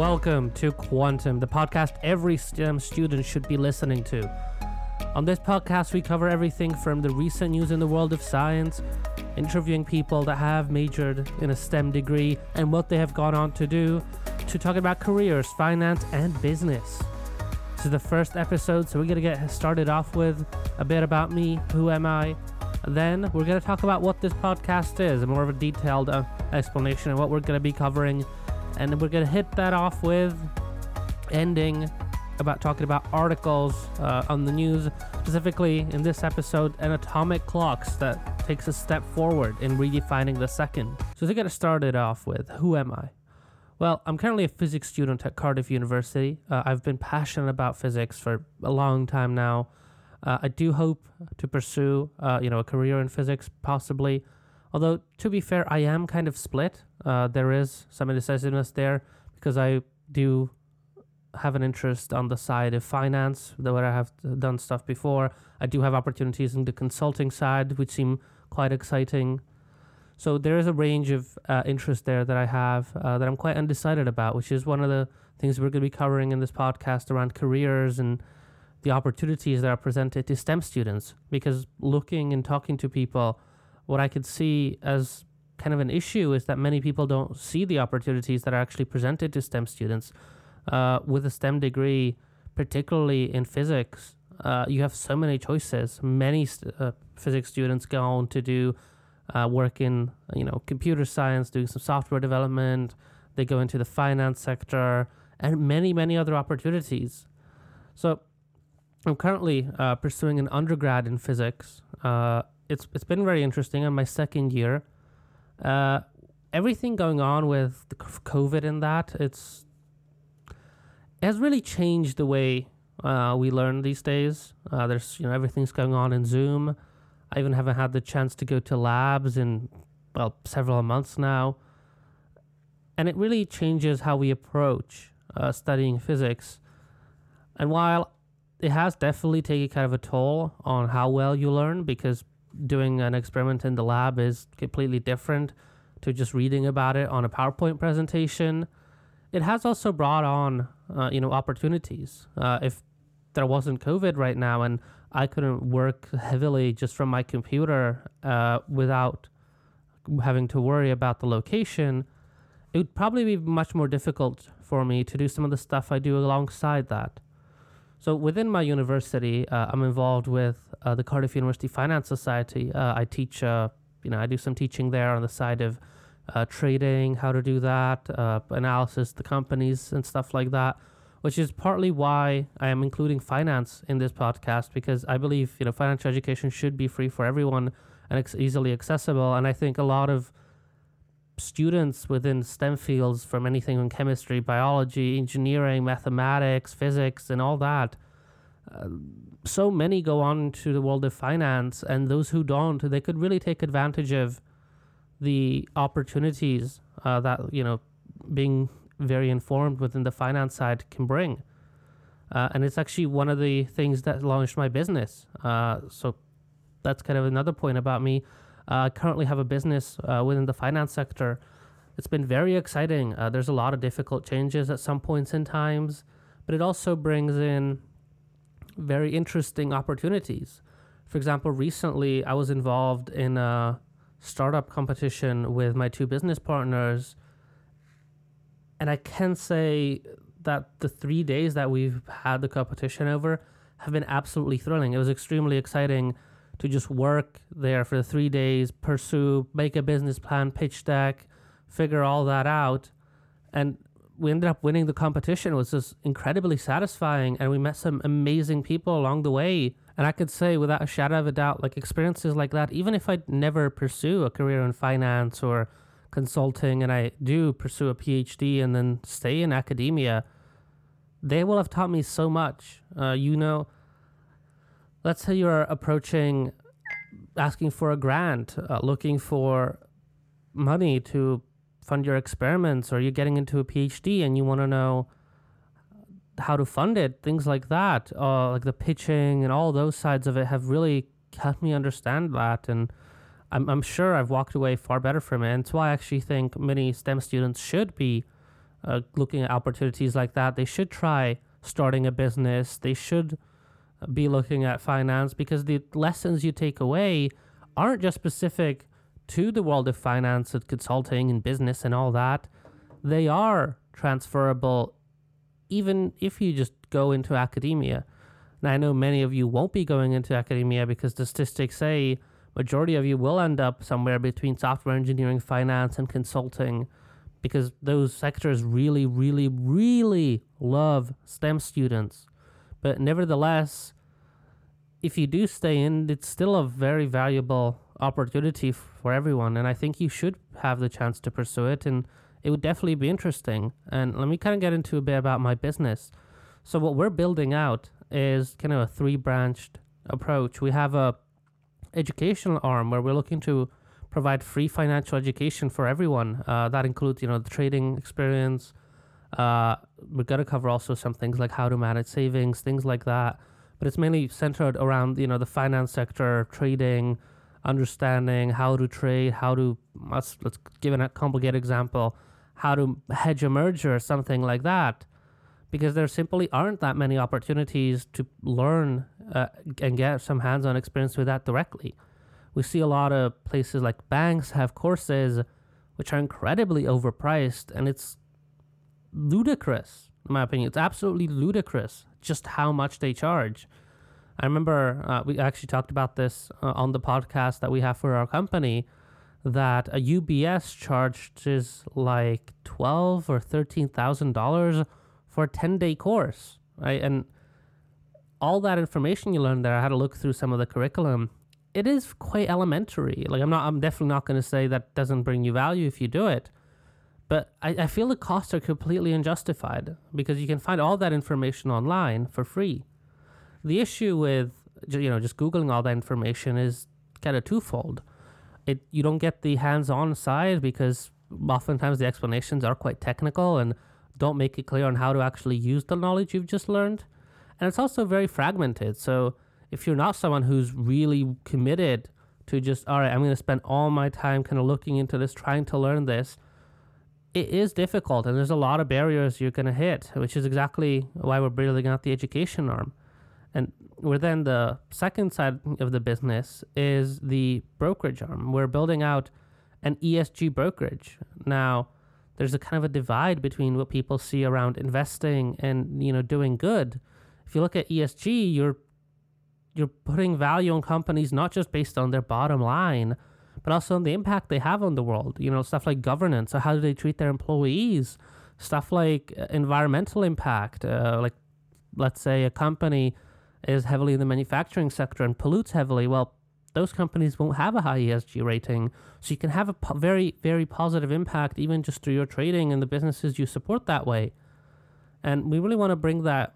Welcome to Quantum, the podcast every STEM student should be listening to. On this podcast, we cover everything from the recent news in the world of science, interviewing people that have majored in a STEM degree and what they have gone on to do, to talk about careers, finance, and business. This is the first episode, so we're going to get started off with a bit about me, who am I. Then we're going to talk about what this podcast is, more of a detailed uh, explanation of what we're going to be covering. And we're going to hit that off with ending about talking about articles uh, on the news, specifically in this episode, an atomic clocks that takes a step forward in redefining the second. So to get started off with, who am I? Well, I'm currently a physics student at Cardiff University. Uh, I've been passionate about physics for a long time now. Uh, I do hope to pursue, uh, you know, a career in physics, possibly. Although, to be fair, I am kind of split. Uh, there is some indecisiveness there because I do have an interest on the side of finance, where I have done stuff before. I do have opportunities in the consulting side, which seem quite exciting. So there is a range of uh, interest there that I have uh, that I'm quite undecided about, which is one of the things we're going to be covering in this podcast around careers and the opportunities that are presented to STEM students. Because looking and talking to people, what I could see as kind of an issue is that many people don't see the opportunities that are actually presented to STEM students. Uh, with a STEM degree, particularly in physics, uh, you have so many choices. Many uh, physics students go on to do uh, work in you know computer science, doing some software development. They go into the finance sector and many many other opportunities. So I'm currently uh, pursuing an undergrad in physics. It's it's been very interesting. in my second year. Uh, everything going on with the COVID and that it's it has really changed the way uh, we learn these days. Uh, there's you know everything's going on in Zoom. I even haven't had the chance to go to labs in well several months now, and it really changes how we approach uh, studying physics. And while it has definitely taken kind of a toll on how well you learn because doing an experiment in the lab is completely different to just reading about it on a PowerPoint presentation. It has also brought on, uh, you know, opportunities. Uh, if there wasn't COVID right now and I couldn't work heavily just from my computer uh, without having to worry about the location, it would probably be much more difficult for me to do some of the stuff I do alongside that. So within my university, uh, I'm involved with uh, the Cardiff University Finance Society. Uh, I teach, uh, you know, I do some teaching there on the side of uh, trading, how to do that, uh, analysis, the companies and stuff like that. Which is partly why I am including finance in this podcast because I believe you know financial education should be free for everyone and it's easily accessible. And I think a lot of students within STEM fields from anything from chemistry, biology, engineering, mathematics, physics, and all that. Uh, so many go on to the world of finance, and those who don't, they could really take advantage of the opportunities uh, that you know being very informed within the finance side can bring. Uh, and it's actually one of the things that launched my business. Uh, so that's kind of another point about me. Uh, I currently have a business uh, within the finance sector. It's been very exciting. Uh, there's a lot of difficult changes at some points in times, but it also brings in very interesting opportunities. For example, recently I was involved in a startup competition with my two business partners, and I can say that the three days that we've had the competition over have been absolutely thrilling. It was extremely exciting to just work there for three days, pursue, make a business plan, pitch deck, figure all that out. And we ended up winning the competition. It was just incredibly satisfying. And we met some amazing people along the way. And I could say without a shadow of a doubt, like experiences like that, even if I'd never pursue a career in finance or consulting and I do pursue a PhD and then stay in academia, they will have taught me so much. Uh, you know, let's say you're approaching asking for a grant, uh, looking for money to fund your experiments, or you're getting into a PhD and you want to know how to fund it, things like that, uh, like the pitching and all those sides of it have really helped me understand that. And I'm, I'm sure I've walked away far better from it. And why I actually think many STEM students should be uh, looking at opportunities like that, they should try starting a business. They should be looking at finance because the lessons you take away aren't just specific to the world of finance and consulting and business and all that. They are transferable even if you just go into academia. Now I know many of you won't be going into academia because the statistics say majority of you will end up somewhere between software engineering, finance and consulting because those sectors really really really love STEM students. But nevertheless, if you do stay in, it's still a very valuable opportunity for everyone. And I think you should have the chance to pursue it. And it would definitely be interesting. And let me kind of get into a bit about my business. So, what we're building out is kind of a three branched approach. We have a educational arm where we're looking to provide free financial education for everyone. Uh, that includes, you know, the trading experience. Uh, we're going to cover also some things like how to manage savings, things like that. But it's mainly centered around, you know, the finance sector, trading, understanding how to trade, how to let's let's give a complicated example, how to hedge a merger, or something like that, because there simply aren't that many opportunities to learn uh, and get some hands-on experience with that directly. We see a lot of places like banks have courses which are incredibly overpriced, and it's ludicrous, in my opinion. It's absolutely ludicrous just how much they charge. I remember uh, we actually talked about this uh, on the podcast that we have for our company that a UBS charges like twelve or thirteen thousand dollars for a ten day course, right? And all that information you learn there, I had to look through some of the curriculum. It is quite elementary. Like I'm not, I'm definitely not going to say that doesn't bring you value if you do it, but I, I feel the costs are completely unjustified because you can find all that information online for free the issue with you know just googling all that information is kind of twofold. It you don't get the hands-on side because oftentimes the explanations are quite technical and don't make it clear on how to actually use the knowledge you've just learned. And it's also very fragmented. So if you're not someone who's really committed to just all right, I'm going to spend all my time kind of looking into this, trying to learn this, it is difficult and there's a lot of barriers you're going to hit, which is exactly why we're building out the education arm. And within the second side of the business is the brokerage arm. We're building out an ESG brokerage. Now, there's a kind of a divide between what people see around investing and you know doing good. If you look at ESG, you're you're putting value on companies not just based on their bottom line, but also on the impact they have on the world. You know, stuff like governance. So how do they treat their employees? Stuff like uh, environmental impact. Uh, like, let's say a company is heavily in the manufacturing sector and pollutes heavily, well, those companies won't have a high ESG rating. So you can have a po- very, very positive impact even just through your trading and the businesses you support that way. And we really want to bring that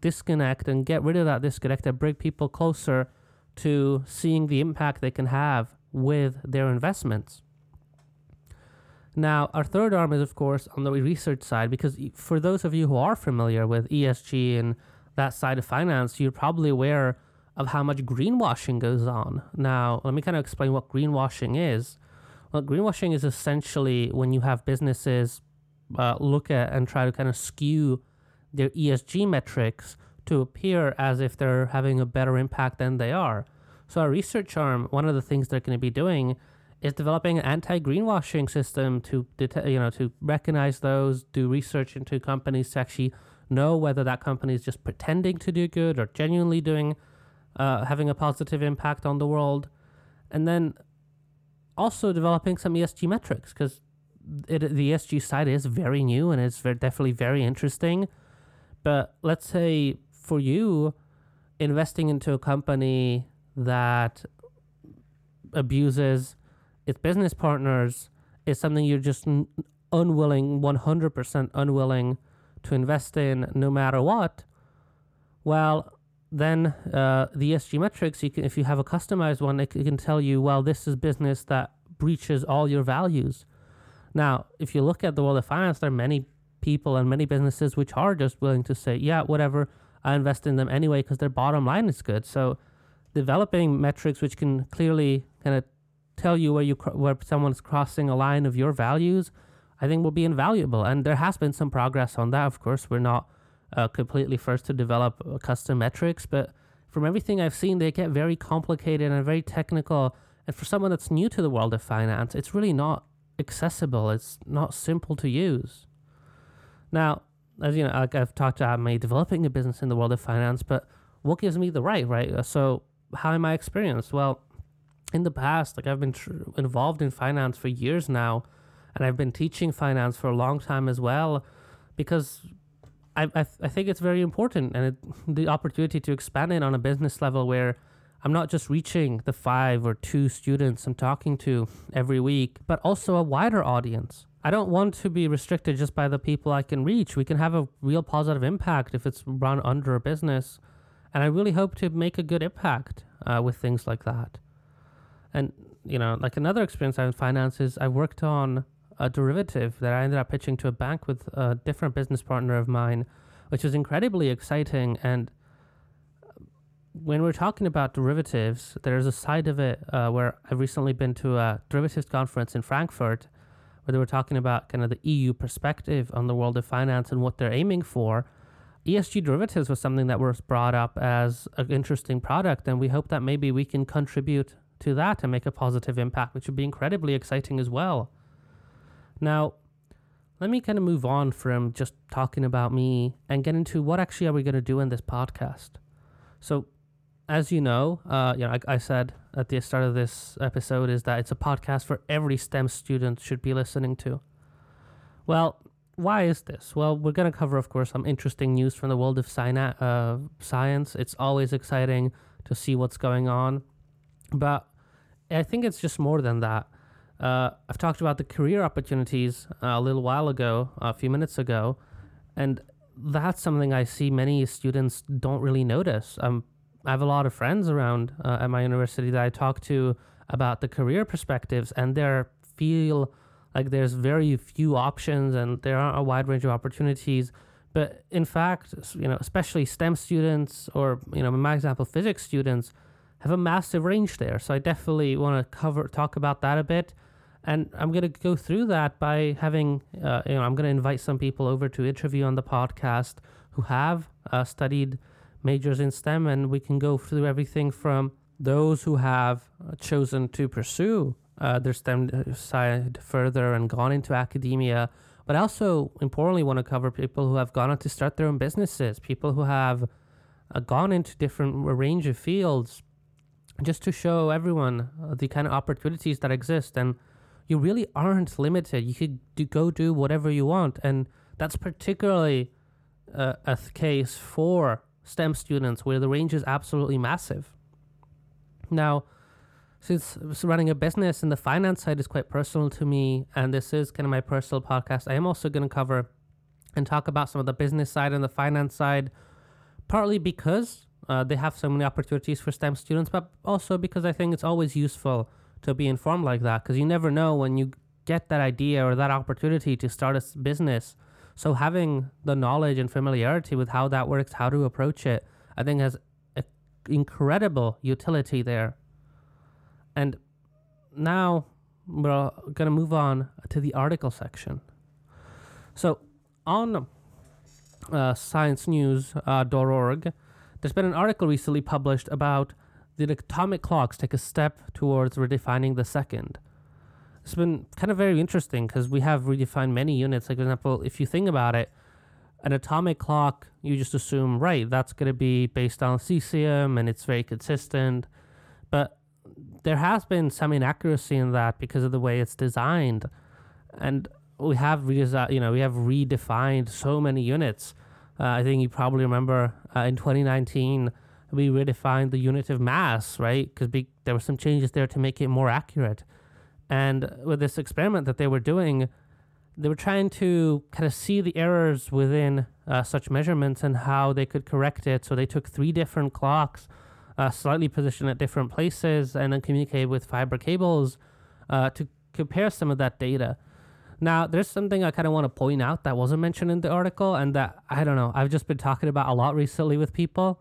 disconnect and get rid of that disconnect and bring people closer to seeing the impact they can have with their investments. Now, our third arm is, of course, on the research side, because for those of you who are familiar with ESG and that side of finance, you're probably aware of how much greenwashing goes on. Now, let me kind of explain what greenwashing is. Well, greenwashing is essentially when you have businesses uh, look at and try to kind of skew their ESG metrics to appear as if they're having a better impact than they are. So, our research arm, one of the things they're going to be doing is developing an anti-greenwashing system to you know to recognize those, do research into companies to actually know whether that company is just pretending to do good or genuinely doing, uh, having a positive impact on the world. And then also developing some ESG metrics because the ESG side is very new and it's very, definitely very interesting. But let's say for you, investing into a company that abuses its business partners is something you're just unwilling, 100% unwilling to invest in no matter what, well, then uh, the ESG metrics, you can, if you have a customized one, it can tell you, well, this is business that breaches all your values. Now, if you look at the world of finance, there are many people and many businesses which are just willing to say, yeah, whatever, I invest in them anyway because their bottom line is good. So, developing metrics which can clearly kind of tell you where you where someone's crossing a line of your values, I think will be invaluable. And there has been some progress on that. Of course, we're not uh, completely first to develop uh, custom metrics, but from everything I've seen, they get very complicated and very technical. And for someone that's new to the world of finance, it's really not accessible. It's not simple to use. Now, as you know, like I've talked about me developing a business in the world of finance, but what gives me the right, right? Uh, so, how am I experienced? Well, in the past, like I've been tr- involved in finance for years now, and I've been teaching finance for a long time as well, because I I, I think it's very important, and it, the opportunity to expand it on a business level where I'm not just reaching the five or two students I'm talking to every week, but also a wider audience. I don't want to be restricted just by the people I can reach. We can have a real positive impact if it's run under a business. And I really hope to make a good impact uh, with things like that. And, you know, like another experience I have in finance is I worked on a derivative that I ended up pitching to a bank with a different business partner of mine, which was incredibly exciting. And when we're talking about derivatives, there's a side of it uh, where I've recently been to a derivatives conference in Frankfurt where they were talking about kind of the EU perspective on the world of finance and what they're aiming for. ESG derivatives was something that was brought up as an interesting product, and we hope that maybe we can contribute to that and make a positive impact, which would be incredibly exciting as well. Now, let me kind of move on from just talking about me and get into what actually are we going to do in this podcast. So, as you know, uh, you know, like I said at the start of this episode, is that it's a podcast for every STEM student should be listening to. Well, why is this? Well, we're going to cover, of course, some interesting news from the world of uh, science. It's always exciting to see what's going on. But I think it's just more than that. Uh, I've talked about the career opportunities uh, a little while ago, a few minutes ago, and that's something I see many students don't really notice. Um, I have a lot of friends around uh, at my university that I talk to about the career perspectives, and they feel like there's very few options and there aren't a wide range of opportunities. But in fact, you know, especially STEM students or you know, in my example, physics students have a massive range there. So I definitely want to cover talk about that a bit. And I'm going to go through that by having, uh, you know, I'm going to invite some people over to interview on the podcast who have uh, studied majors in STEM, and we can go through everything from those who have uh, chosen to pursue uh, their STEM uh, side further and gone into academia, but I also importantly want to cover people who have gone on to start their own businesses, people who have uh, gone into different range of fields, just to show everyone uh, the kind of opportunities that exist and you really aren't limited. You could do, go do whatever you want, and that's particularly uh, a case for STEM students where the range is absolutely massive. Now, since running a business and the finance side is quite personal to me, and this is kind of my personal podcast, I am also going to cover and talk about some of the business side and the finance side, partly because uh, they have so many opportunities for STEM students, but also because I think it's always useful to be informed like that because you never know when you get that idea or that opportunity to start a business. So having the knowledge and familiarity with how that works, how to approach it, I think has incredible utility there. And now we're going to move on to the article section. So on uh, sciencenews.org, uh, there's been an article recently published about did atomic clocks take a step towards redefining the second? It's been kind of very interesting because we have redefined many units. Like, for example, if you think about it, an atomic clock, you just assume, right, that's going to be based on cesium and it's very consistent. But there has been some inaccuracy in that because of the way it's designed. And we have redesi- you know, we have redefined so many units. Uh, I think you probably remember uh, in 2019 we redefined the unit of mass, right? Because be- there were some changes there to make it more accurate. And with this experiment that they were doing, they were trying to kind of see the errors within uh, such measurements and how they could correct it. So they took three different clocks, uh, slightly positioned at different places, and then communicated with fiber cables uh, to compare some of that data. Now, there's something I kind of want to point out that wasn't mentioned in the article, and that I don't know, I've just been talking about a lot recently with people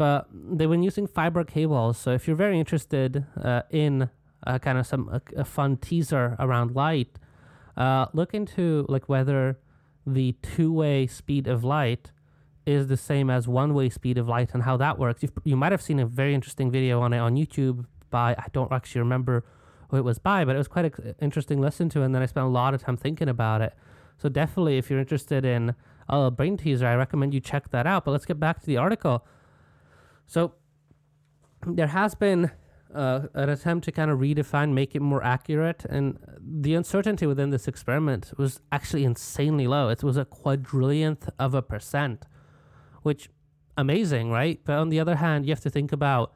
but they've been using fiber cables. So if you're very interested uh, in uh, kind of some a, a, fun teaser around light, uh, look into like whether the two-way speed of light is the same as one-way speed of light and how that works. You've, you might have seen a very interesting video on it on YouTube by I don't actually remember who it was by, but it was quite an interesting listen to, and then I spent a lot of time thinking about it. So definitely, if you're interested in a brain teaser, I recommend you check that out. But let's get back to the article. So there has been uh, an attempt to kind of redefine, make it more accurate, and the uncertainty within this experiment was actually insanely low. It was a quadrillionth of a percent, which amazing, right? But on the other hand, you have to think about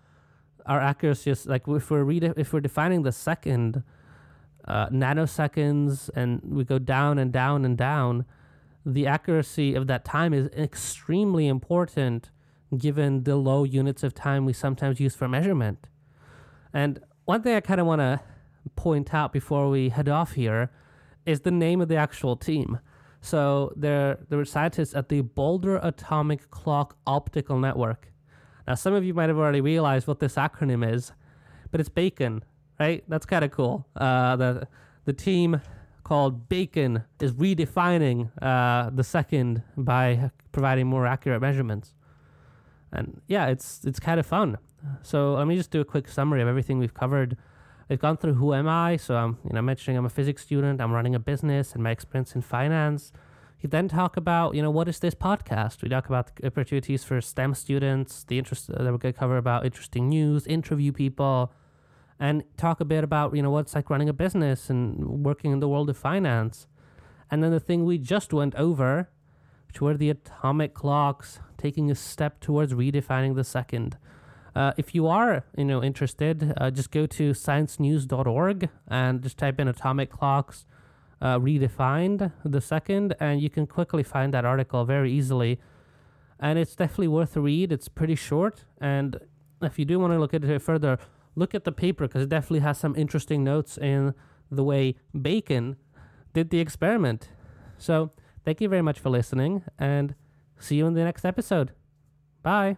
our accuracy. Is like if we're rede- if we're defining the second, uh, nanoseconds, and we go down and down and down, the accuracy of that time is extremely important given the low units of time we sometimes use for measurement. And one thing I kind of want to point out before we head off here is the name of the actual team. So there, there were scientists at the Boulder Atomic Clock Optical Network. Now, some of you might have already realized what this acronym is, but it's BACON, right? That's kind of cool. Uh, the the team called BACON is redefining uh, the second by providing more accurate measurements, and yeah, it's it's kind of fun. So let me just do a quick summary of everything we've covered. We've gone through who am I? So I'm you know mentioning I'm a physics student. I'm running a business and my experience in finance. We then talk about you know what is this podcast? We talk about opportunities for STEM students, the interest uh, that we're going to cover about interesting news, interview people, and talk a bit about you know what's like running a business and working in the world of finance. And then the thing we just went over, which were the atomic clocks, taking a step towards redefining the second. Uh, if you are, you know, interested, uh, just go to sciencenews.org and just type in atomic clocks uh, redefined the second, and you can quickly find that article very easily. And it's definitely worth a read. It's pretty short, and if you do want to look at it further, look at the paper because it definitely has some interesting notes in the way Bacon did the experiment. So, thank you very much for listening, and see you in the next episode. Bye.